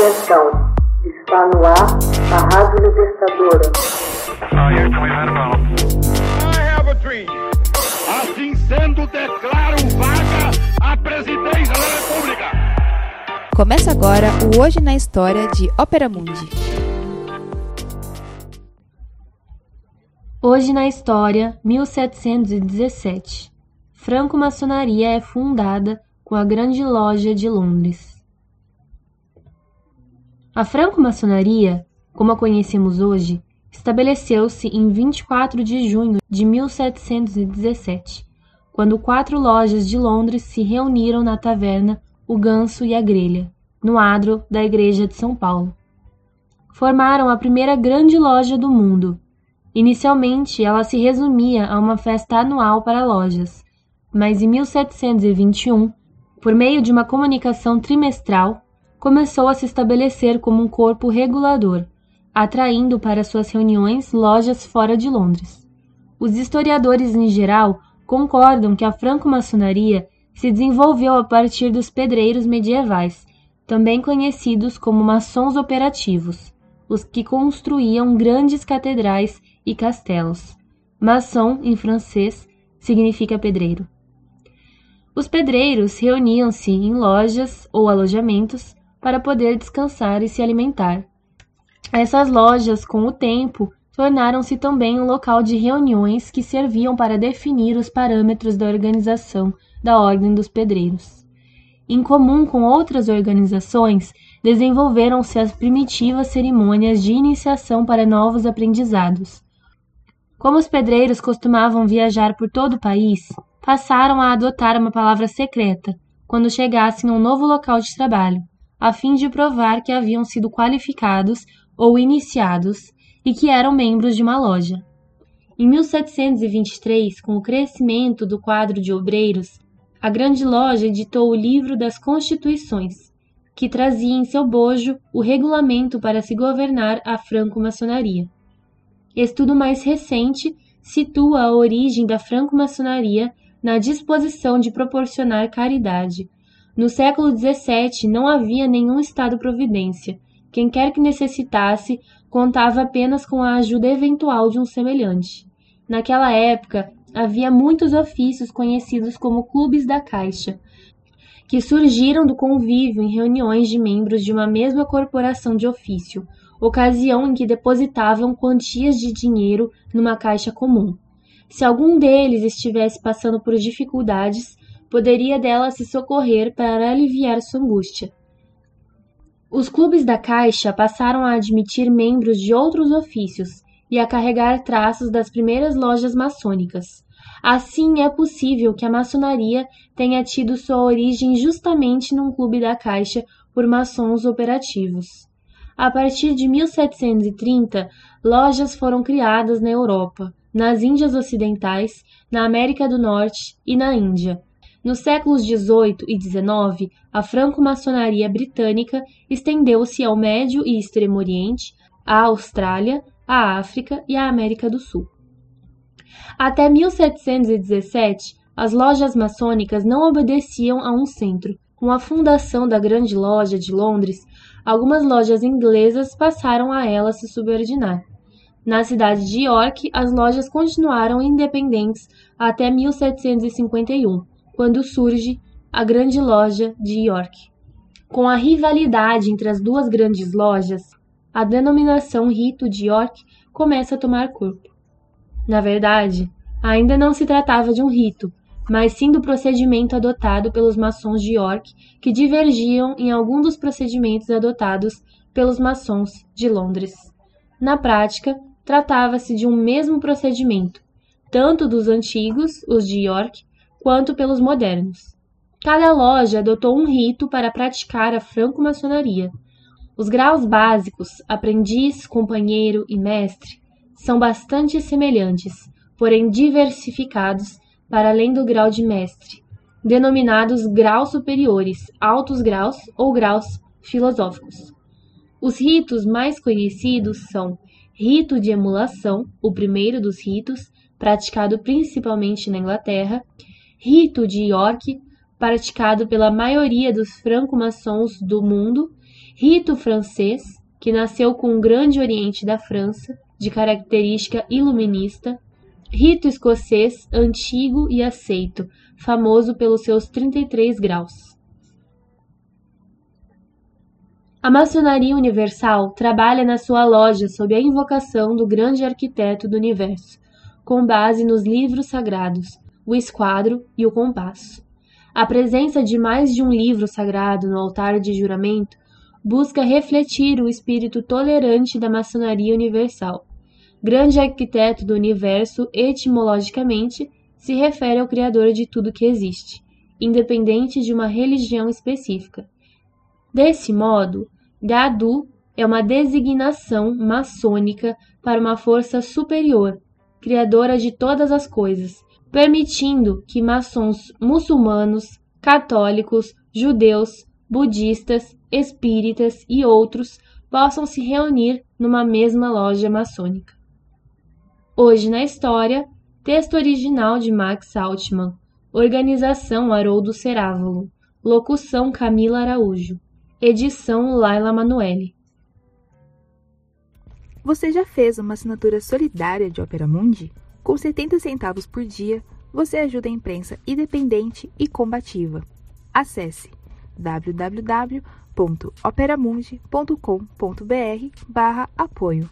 Atenção, está no ar a Rádio Libertadora. Assim sendo, declaro vaga a presidência da República. Começa agora o Hoje na História de Ópera Mundi. Hoje na História, 1717. Franco-maçonaria é fundada com a Grande Loja de Londres. A franco-maçonaria, como a conhecemos hoje, estabeleceu-se em 24 de junho de 1717, quando quatro lojas de Londres se reuniram na taverna O Ganso e a Grelha, no adro da Igreja de São Paulo. Formaram a primeira grande loja do mundo. Inicialmente, ela se resumia a uma festa anual para lojas, mas em 1721, por meio de uma comunicação trimestral, começou a se estabelecer como um corpo regulador, atraindo para suas reuniões lojas fora de Londres. Os historiadores em geral concordam que a franco-maçonaria se desenvolveu a partir dos pedreiros medievais, também conhecidos como maçons operativos, os que construíam grandes catedrais e castelos. Maçom, em francês, significa pedreiro. Os pedreiros reuniam-se em lojas ou alojamentos para poder descansar e se alimentar. Essas lojas, com o tempo, tornaram-se também um local de reuniões que serviam para definir os parâmetros da organização da Ordem dos Pedreiros. Em comum com outras organizações, desenvolveram-se as primitivas cerimônias de iniciação para novos aprendizados. Como os pedreiros costumavam viajar por todo o país, passaram a adotar uma palavra secreta quando chegassem a um novo local de trabalho, a fim de provar que haviam sido qualificados ou iniciados e que eram membros de uma loja. Em 1723, com o crescimento do quadro de obreiros, a grande loja editou o Livro das Constituições, que trazia em seu bojo o regulamento para se governar a franco-maçonaria. Estudo mais recente situa a origem da franco-maçonaria na disposição de proporcionar caridade, no século XVII não havia nenhum Estado-providência. Quem quer que necessitasse contava apenas com a ajuda eventual de um semelhante. Naquela época, havia muitos ofícios conhecidos como clubes da Caixa, que surgiram do convívio em reuniões de membros de uma mesma corporação de ofício, ocasião em que depositavam quantias de dinheiro numa caixa comum. Se algum deles estivesse passando por dificuldades, poderia dela se socorrer para aliviar sua angústia. Os clubes da Caixa passaram a admitir membros de outros ofícios e a carregar traços das primeiras lojas maçônicas. Assim, é possível que a maçonaria tenha tido sua origem justamente num clube da Caixa por maçons operativos. A partir de 1730, lojas foram criadas na Europa, nas Índias Ocidentais, na América do Norte e na Índia, nos séculos XVIII e XIX, a franco-maçonaria britânica estendeu-se ao Médio e Extremo Oriente, à Austrália, à África e à América do Sul. Até 1717, as lojas maçônicas não obedeciam a um centro. Com a fundação da Grande Loja de Londres, algumas lojas inglesas passaram a ela se subordinar. Na cidade de York, as lojas continuaram independentes até 1751, quando surge a Grande Loja de York. Com a rivalidade entre as duas grandes lojas, a denominação Rito de York começa a tomar corpo. Na verdade, ainda não se tratava de um rito, mas sim do procedimento adotado pelos maçons de York, que divergiam em algum dos procedimentos adotados pelos maçons de Londres. Na prática, tratava-se de um mesmo procedimento, tanto dos antigos, os de York, quanto pelos modernos. Cada loja adotou um rito para praticar a franco-maçonaria. Os graus básicos, aprendiz, companheiro e mestre, são bastante semelhantes, porém diversificados para além do grau de mestre, denominados graus superiores, altos graus ou graus filosóficos. Os ritos mais conhecidos são rito de emulação, o primeiro dos ritos, praticado principalmente na Inglaterra, rito de York, praticado pela maioria dos franco-maçons do mundo, Rito francês, que nasceu com o Grande Oriente da França, de característica iluminista. Rito escocês, antigo e aceito, famoso pelos seus 33 graus. A maçonaria universal trabalha na sua loja sob a invocação do grande arquiteto do universo, com base nos livros sagrados, o esquadro e o compasso. A presença de mais de um livro sagrado no altar de juramento busca refletir o espírito tolerante da maçonaria universal. Grande arquiteto do universo, etimologicamente, se refere ao Criador de tudo que existe, independente de uma religião específica. Desse modo, Gadu é uma designação maçônica para uma força superior, criadora de todas as coisas, permitindo que maçons muçulmanos, católicos, judeus, budistas, espíritas e outros possam se reunir numa mesma loja maçônica. Hoje na história, texto original de Max Altman, organização Haroldo Cerávolo, locução Camila Araújo. Edição Laila Manoeli. Você já fez uma assinatura solidária de Opera Mundi? Com 70 centavos por dia, você ajuda a imprensa independente e combativa. Acesse www.operamundi.com.br/apoio.